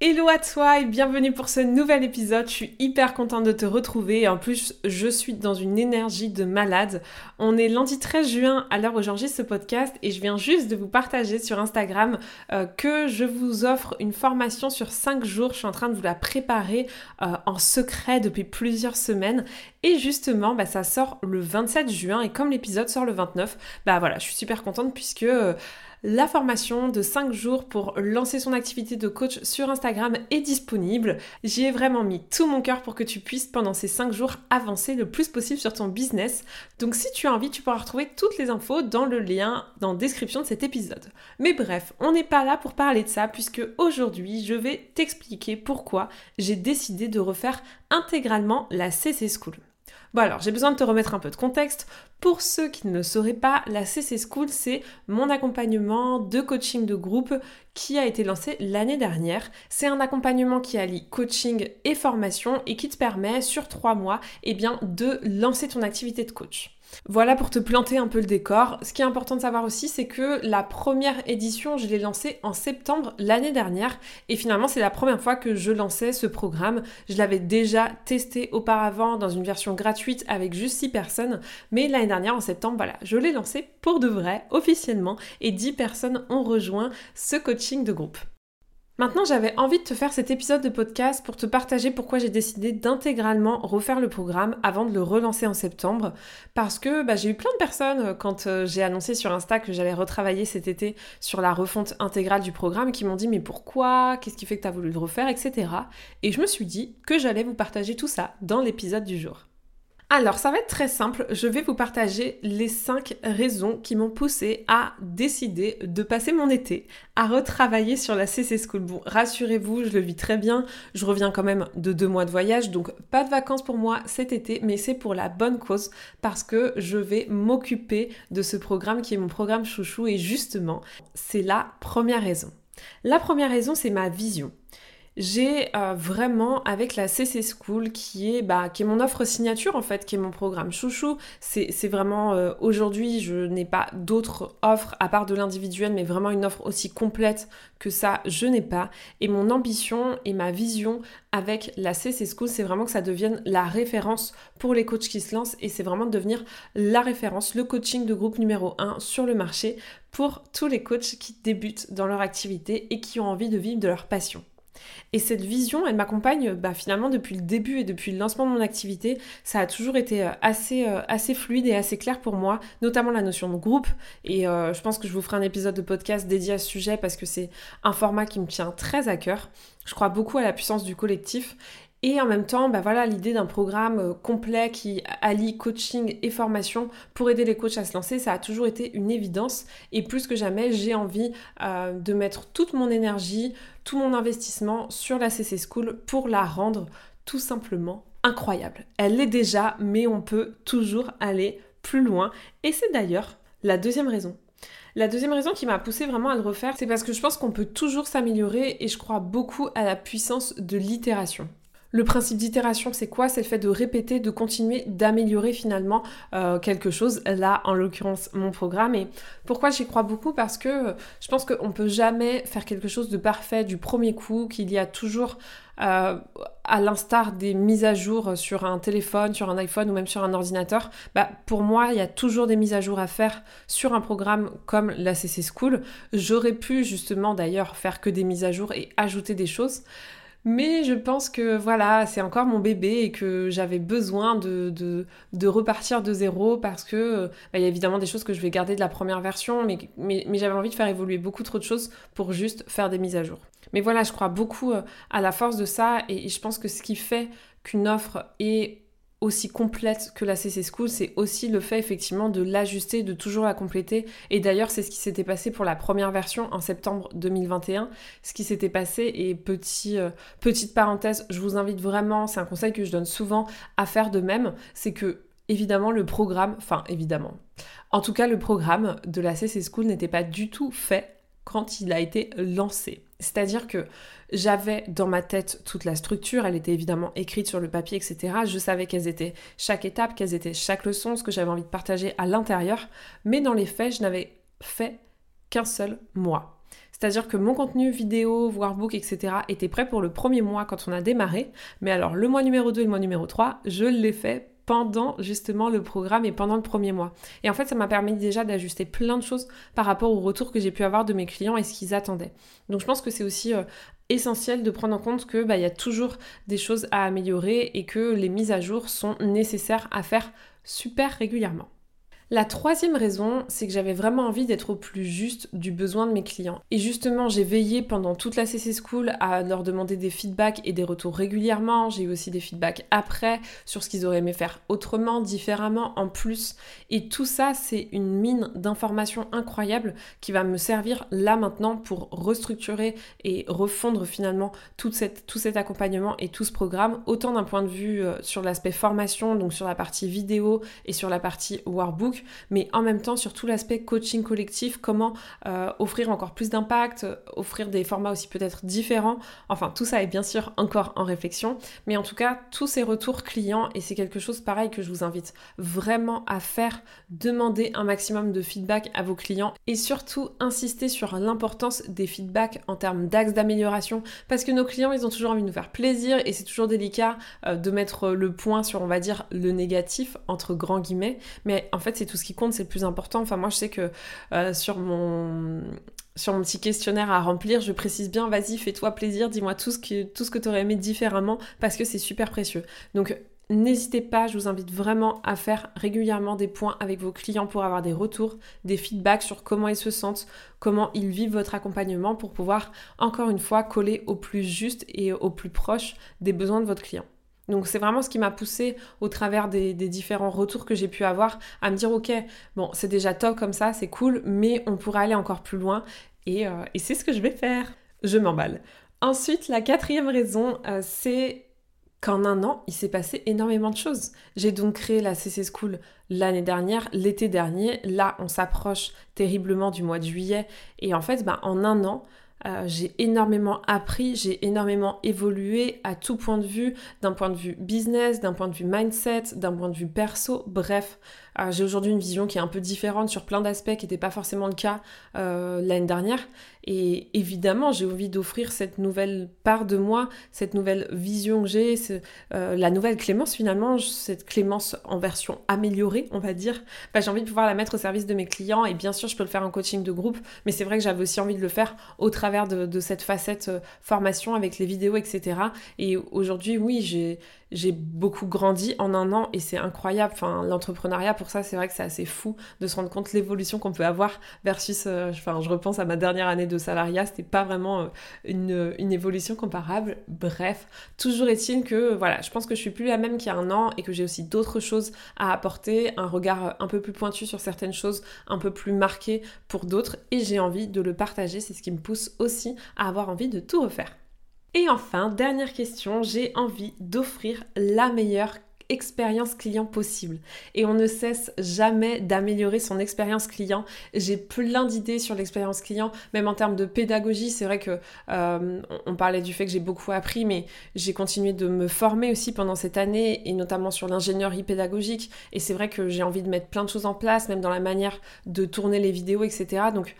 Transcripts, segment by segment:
Hello à toi et bienvenue pour ce nouvel épisode. Je suis hyper contente de te retrouver et en plus je suis dans une énergie de malade. On est lundi 13 juin à l'heure où j'enregistre ce podcast et je viens juste de vous partager sur Instagram euh, que je vous offre une formation sur 5 jours. Je suis en train de vous la préparer euh, en secret depuis plusieurs semaines et justement bah, ça sort le 27 juin et comme l'épisode sort le 29, bah voilà je suis super contente puisque... Euh, la formation de 5 jours pour lancer son activité de coach sur Instagram est disponible. J'y ai vraiment mis tout mon cœur pour que tu puisses pendant ces 5 jours avancer le plus possible sur ton business. Donc si tu as envie, tu pourras retrouver toutes les infos dans le lien dans la description de cet épisode. Mais bref, on n'est pas là pour parler de ça puisque aujourd'hui, je vais t'expliquer pourquoi j'ai décidé de refaire intégralement la CC School. Bon alors, j'ai besoin de te remettre un peu de contexte. Pour ceux qui ne le sauraient pas, la CC School, c'est mon accompagnement de coaching de groupe qui a été lancé l'année dernière. C'est un accompagnement qui allie coaching et formation et qui te permet sur trois mois eh bien, de lancer ton activité de coach. Voilà pour te planter un peu le décor. Ce qui est important de savoir aussi, c'est que la première édition, je l'ai lancée en septembre l'année dernière. Et finalement, c'est la première fois que je lançais ce programme. Je l'avais déjà testé auparavant dans une version gratuite avec juste 6 personnes. Mais l'année dernière, en septembre, voilà, je l'ai lancé pour de vrai, officiellement. Et 10 personnes ont rejoint ce coaching de groupe. Maintenant, j'avais envie de te faire cet épisode de podcast pour te partager pourquoi j'ai décidé d'intégralement refaire le programme avant de le relancer en septembre. Parce que bah, j'ai eu plein de personnes euh, quand euh, j'ai annoncé sur Insta que j'allais retravailler cet été sur la refonte intégrale du programme qui m'ont dit mais pourquoi? Qu'est-ce qui fait que tu as voulu le refaire? Etc. Et je me suis dit que j'allais vous partager tout ça dans l'épisode du jour. Alors, ça va être très simple. Je vais vous partager les 5 raisons qui m'ont poussé à décider de passer mon été à retravailler sur la CC School. Bon, rassurez-vous, je le vis très bien. Je reviens quand même de deux mois de voyage, donc pas de vacances pour moi cet été, mais c'est pour la bonne cause parce que je vais m'occuper de ce programme qui est mon programme chouchou et justement, c'est la première raison. La première raison, c'est ma vision j'ai euh, vraiment avec la CC School qui est, bah, qui est mon offre signature en fait, qui est mon programme chouchou. C'est vraiment euh, aujourd'hui, je n'ai pas d'autres offres à part de l'individuel, mais vraiment une offre aussi complète que ça, je n'ai pas. Et mon ambition et ma vision avec la CC School, c'est vraiment que ça devienne la référence pour les coachs qui se lancent et c'est vraiment de devenir la référence, le coaching de groupe numéro 1 sur le marché pour tous les coachs qui débutent dans leur activité et qui ont envie de vivre de leur passion. Et cette vision, elle m'accompagne bah, finalement depuis le début et depuis le lancement de mon activité. Ça a toujours été euh, assez, euh, assez fluide et assez clair pour moi, notamment la notion de groupe. Et euh, je pense que je vous ferai un épisode de podcast dédié à ce sujet parce que c'est un format qui me tient très à cœur. Je crois beaucoup à la puissance du collectif et en même temps, bah voilà, l'idée d'un programme euh, complet qui allie coaching et formation pour aider les coachs à se lancer, ça a toujours été une évidence. Et plus que jamais, j'ai envie euh, de mettre toute mon énergie, tout mon investissement sur la CC School pour la rendre tout simplement incroyable. Elle l'est déjà, mais on peut toujours aller plus loin. Et c'est d'ailleurs la deuxième raison la deuxième raison qui m'a poussé vraiment à le refaire, c'est parce que je pense qu'on peut toujours s'améliorer et je crois beaucoup à la puissance de l'itération. Le principe d'itération, c'est quoi? C'est le fait de répéter, de continuer, d'améliorer finalement euh, quelque chose. Là, en l'occurrence, mon programme. Et pourquoi j'y crois beaucoup? Parce que je pense qu'on ne peut jamais faire quelque chose de parfait du premier coup, qu'il y a toujours, euh, à l'instar des mises à jour sur un téléphone, sur un iPhone ou même sur un ordinateur, bah, pour moi, il y a toujours des mises à jour à faire sur un programme comme la CC School. J'aurais pu justement d'ailleurs faire que des mises à jour et ajouter des choses. Mais je pense que voilà, c'est encore mon bébé et que j'avais besoin de, de, repartir de zéro parce que bah, il y a évidemment des choses que je vais garder de la première version, mais, mais, j'avais envie de faire évoluer beaucoup trop de choses pour juste faire des mises à jour. Mais voilà, je crois beaucoup euh, à la force de ça et, je pense que ce qui fait qu'une offre est aussi complète que la CC School, c'est aussi le fait effectivement de l'ajuster, de toujours la compléter. Et d'ailleurs, c'est ce qui s'était passé pour la première version en septembre 2021. Ce qui s'était passé, et petit, euh, petite parenthèse, je vous invite vraiment, c'est un conseil que je donne souvent à faire de même, c'est que évidemment le programme, enfin évidemment, en tout cas le programme de la CC School n'était pas du tout fait quand il a été lancé. C'est-à-dire que j'avais dans ma tête toute la structure, elle était évidemment écrite sur le papier, etc. Je savais quelles étaient chaque étape, quelles étaient chaque leçon, ce que j'avais envie de partager à l'intérieur, mais dans les faits, je n'avais fait qu'un seul mois. C'est-à-dire que mon contenu vidéo, workbook, etc. était prêt pour le premier mois quand on a démarré, mais alors le mois numéro 2 et le mois numéro 3, je l'ai fait pendant justement le programme et pendant le premier mois. Et en fait, ça m'a permis déjà d'ajuster plein de choses par rapport au retour que j'ai pu avoir de mes clients et ce qu'ils attendaient. Donc je pense que c'est aussi euh, essentiel de prendre en compte que bah, y a toujours des choses à améliorer et que les mises à jour sont nécessaires à faire super régulièrement. La troisième raison, c'est que j'avais vraiment envie d'être au plus juste du besoin de mes clients. Et justement, j'ai veillé pendant toute la CC School à leur demander des feedbacks et des retours régulièrement. J'ai eu aussi des feedbacks après sur ce qu'ils auraient aimé faire autrement, différemment, en plus. Et tout ça, c'est une mine d'informations incroyables qui va me servir là maintenant pour restructurer et refondre finalement tout cet accompagnement et tout ce programme, autant d'un point de vue euh, sur l'aspect formation, donc sur la partie vidéo et sur la partie workbook mais en même temps sur tout l'aspect coaching collectif, comment euh, offrir encore plus d'impact, offrir des formats aussi peut-être différents. Enfin, tout ça est bien sûr encore en réflexion, mais en tout cas, tous ces retours clients, et c'est quelque chose pareil que je vous invite vraiment à faire, demander un maximum de feedback à vos clients et surtout insister sur l'importance des feedbacks en termes d'axes d'amélioration, parce que nos clients, ils ont toujours envie de nous faire plaisir et c'est toujours délicat euh, de mettre le point sur, on va dire, le négatif, entre grands guillemets, mais en fait, c'est tout ce qui compte, c'est le plus important. Enfin, moi, je sais que euh, sur mon sur mon petit questionnaire à remplir, je précise bien, vas-y, fais-toi plaisir, dis-moi tout ce que, tout ce que tu aurais aimé différemment, parce que c'est super précieux. Donc, n'hésitez pas, je vous invite vraiment à faire régulièrement des points avec vos clients pour avoir des retours, des feedbacks sur comment ils se sentent, comment ils vivent votre accompagnement pour pouvoir, encore une fois, coller au plus juste et au plus proche des besoins de votre client. Donc c'est vraiment ce qui m'a poussé au travers des, différents retours que j'ai pu avoir à me dire ok, bon c'est déjà top comme ça, c'est cool, mais on pourrait aller encore plus loin et, euh, c'est ce que je vais faire. Je m'emballe. Ensuite, la quatrième raison, euh, c'est qu'en un an, il s'est passé énormément de choses. J'ai donc créé la CC School l'année dernière, l'été dernier. Là, on s'approche terriblement du mois de juillet. Et en fait, bah, en un an, euh, j'ai énormément appris, j'ai énormément évolué à tout point de vue, d'un point de vue business, d'un point de vue mindset, d'un point de vue perso, bref. Euh, j'ai aujourd'hui une vision qui est un peu différente sur plein d'aspects qui n'était pas forcément le cas euh, l'année dernière. Et évidemment, j'ai envie d'offrir cette nouvelle part de moi, cette nouvelle vision que j'ai, la nouvelle Clémence finalement, cette Clémence en version améliorée, on va dire. Bah, j'ai envie de pouvoir la mettre au service de mes clients et bien sûr, je peux le faire en coaching de groupe, mais c'est vrai que j'avais aussi envie de le faire au travers de, cette facette euh, formation avec les vidéos, etc. Et aujourd'hui, oui, j'ai j'ai beaucoup grandi en un an et c'est incroyable. Enfin, l'entrepreneuriat, pour ça, c'est vrai que c'est assez fou de se rendre compte l'évolution qu'on peut avoir versus, euh, enfin, je repense à ma dernière année de salariat, c'était pas vraiment euh, une, une, évolution comparable. Bref, toujours est-il que, voilà, je pense que je suis plus la même qu'il y a un an et que j'ai aussi d'autres choses à apporter, un regard un peu plus pointu sur certaines choses, un peu plus marqué pour d'autres et j'ai envie de le partager. C'est ce qui me pousse aussi à avoir envie de tout refaire. Et enfin, dernière question, j'ai envie d'offrir la meilleure expérience client possible. Et on ne cesse jamais d'améliorer son expérience client. J'ai plein d'idées sur l'expérience client, même en termes de pédagogie. C'est vrai que euh, on parlait du fait que j'ai beaucoup appris, mais j'ai continué de me former aussi pendant cette année, et notamment sur l'ingénierie pédagogique. Et c'est vrai que j'ai envie de mettre plein de choses en place, même dans la manière de tourner les vidéos, etc. Donc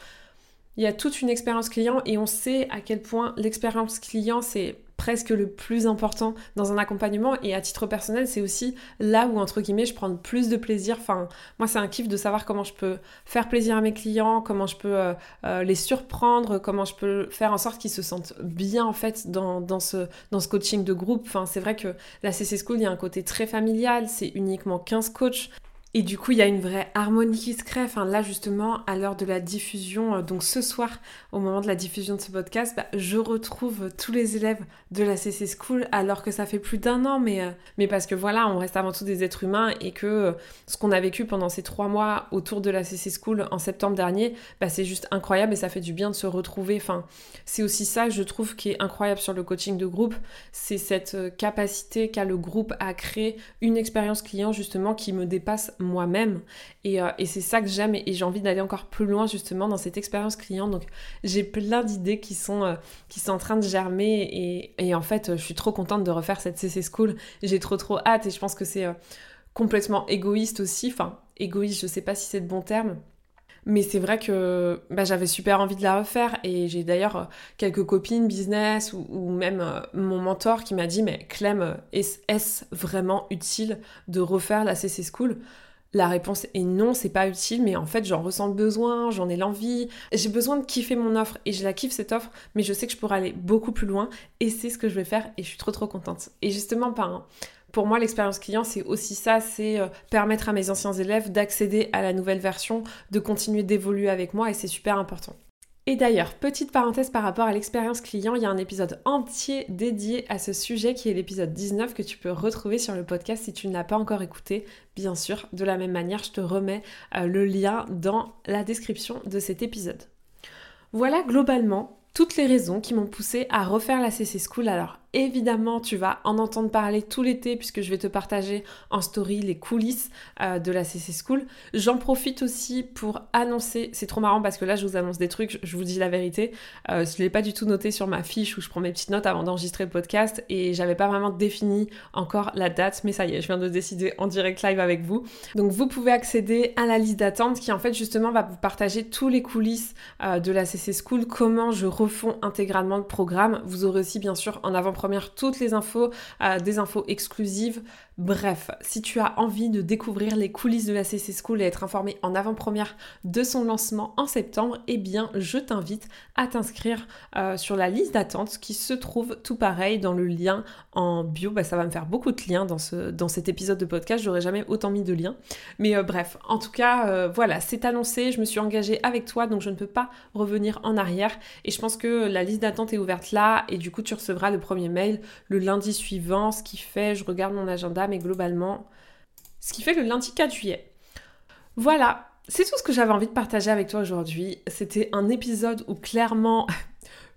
il y a toute une expérience client et on sait à quel point l'expérience client c'est presque le plus important dans un accompagnement. Et à titre personnel c'est aussi là où entre guillemets je prends plus de plaisir. Enfin moi c'est un kiff de savoir comment je peux faire plaisir à mes clients comment je peux euh, euh, les surprendre comment je peux faire en sorte qu'ils se sentent bien en fait dans, ce, coaching de groupe. C'est vrai que la CC School il y a un côté très familial. C'est uniquement 15 coachs Et du coup, il y a une vraie harmonie qui se crée. Enfin, là, justement, à l'heure de la diffusion, euh, donc ce soir, au moment de la diffusion de ce podcast, bah, je retrouve tous les élèves de la CC School, alors que ça fait plus d'un an, mais, euh, mais parce que voilà, on reste avant tout des êtres humains et que euh, ce qu'on a vécu pendant ces trois mois autour de la CC School en septembre dernier, bah, c'est juste incroyable et ça fait du bien de se retrouver. Enfin, c'est aussi ça, je trouve, qui est incroyable sur le coaching de groupe, c'est cette capacité qu'a le groupe à créer une expérience client, justement, qui me dépasse moi-même. Euh, et, c'est ça que j'aime et, j'ai envie d'aller encore plus loin justement dans cette expérience client. Donc j'ai plein d'idées qui, sont euh, qui sont en train de germer et, en fait je suis trop contente de refaire cette CC School. J'ai trop trop hâte et je pense que c'est euh, complètement égoïste aussi. Enfin égoïste, je sais pas si c'est de bon terme. Mais c'est vrai que bah, j'avais super envie de la refaire et j'ai d'ailleurs quelques copines business ou, même mon mentor qui m'a dit mais Clem, est-ce vraiment utile de refaire la CC School? La réponse est non, c'est pas utile, mais en fait j'en ressens le besoin, j'en ai l'envie, j'ai besoin de kiffer mon offre et je la kiffe cette offre, mais je sais que je pourrais aller beaucoup plus loin et c'est ce que je vais faire et je suis trop trop contente. Et justement, pour moi, l'expérience client, c'est aussi ça, c'est euh, permettre à mes anciens élèves d'accéder à la nouvelle version, de continuer d'évoluer avec moi et c'est super important. Et d'ailleurs, petite parenthèse par rapport à l'expérience client, il y a un épisode entier dédié à ce sujet qui est l'épisode 19 que tu peux retrouver sur le podcast si tu ne l'as pas encore écouté. Bien sûr, de la même manière, je te remets euh, le lien dans la description de cet épisode. Voilà globalement toutes les raisons qui m'ont poussé à refaire la CC School. Évidemment, tu vas en entendre parler tout l'été puisque je vais te partager en story les coulisses euh, de la CC School. J'en profite aussi pour annoncer, c'est trop marrant parce que là je vous annonce des trucs, je vous dis la vérité, euh, je ne l'ai pas du tout noté sur ma fiche où je prends mes petites notes avant d'enregistrer le podcast et j'avais pas vraiment défini encore la date, mais ça y est, je viens de décider en direct live avec vous. Donc vous pouvez accéder à la liste d'attente qui en fait justement va vous partager tous les coulisses euh, de la CC School, comment je refonds intégralement le programme. Vous aurez aussi bien sûr en avant toutes les infos, euh, des infos exclusives. Bref, si tu as envie de découvrir les coulisses de la CC School et être informé en avant-première de son lancement en septembre, eh bien je t'invite à t'inscrire euh, sur la liste d'attente qui se trouve tout pareil dans le lien en bio. Bah, ça va me faire beaucoup de liens dans, ce, dans cet épisode de podcast, j'aurais jamais autant mis de liens. Mais euh, bref, en tout cas, voilà, c'est annoncé, je me suis engagée avec toi, donc je ne peux pas revenir en arrière. Et je pense que la liste d'attente est ouverte là, et du coup tu recevras le premier mail le lundi suivant, ce qui fait, je regarde mon agenda, mais globalement, ce qui fait le lundi 4 juillet. Voilà, c'est tout ce que j'avais envie de partager avec toi aujourd'hui. C'était un épisode où clairement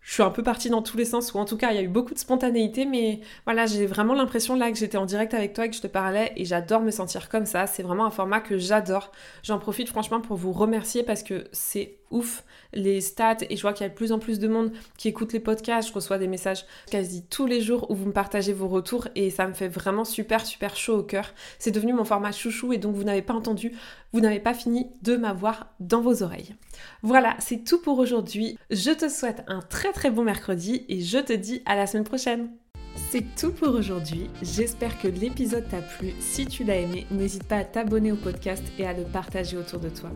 je suis un peu partie dans tous les sens, ou en tout cas il y a eu beaucoup de spontanéité, mais voilà, j'ai vraiment l'impression là que j'étais en direct avec toi et que je te parlais, et j'adore me sentir comme ça, c'est vraiment un format que j'adore. J'en profite franchement pour vous remercier parce que c'est ouf les stats et je vois qu'il y a de plus en plus de monde qui écoute les podcasts. Je reçois des messages quasi tous les jours où vous me partagez vos retours et ça me fait vraiment super super chaud au cœur. C'est devenu mon format chouchou et donc vous n'avez pas entendu, vous n'avez pas fini de m'avoir dans vos oreilles. Voilà, c'est tout pour aujourd'hui. Je te souhaite un très très bon mercredi et je te dis à la semaine prochaine. C'est tout pour aujourd'hui. J'espère que l'épisode t'a plu. Si tu l'as aimé, n'hésite pas à t'abonner au podcast et à le partager autour de toi.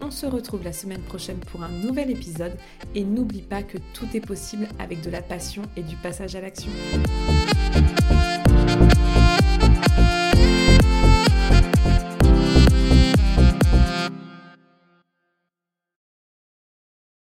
On se retrouve la semaine prochaine pour un nouvel épisode et n'oublie pas que tout est possible avec de la passion et du passage à l'action.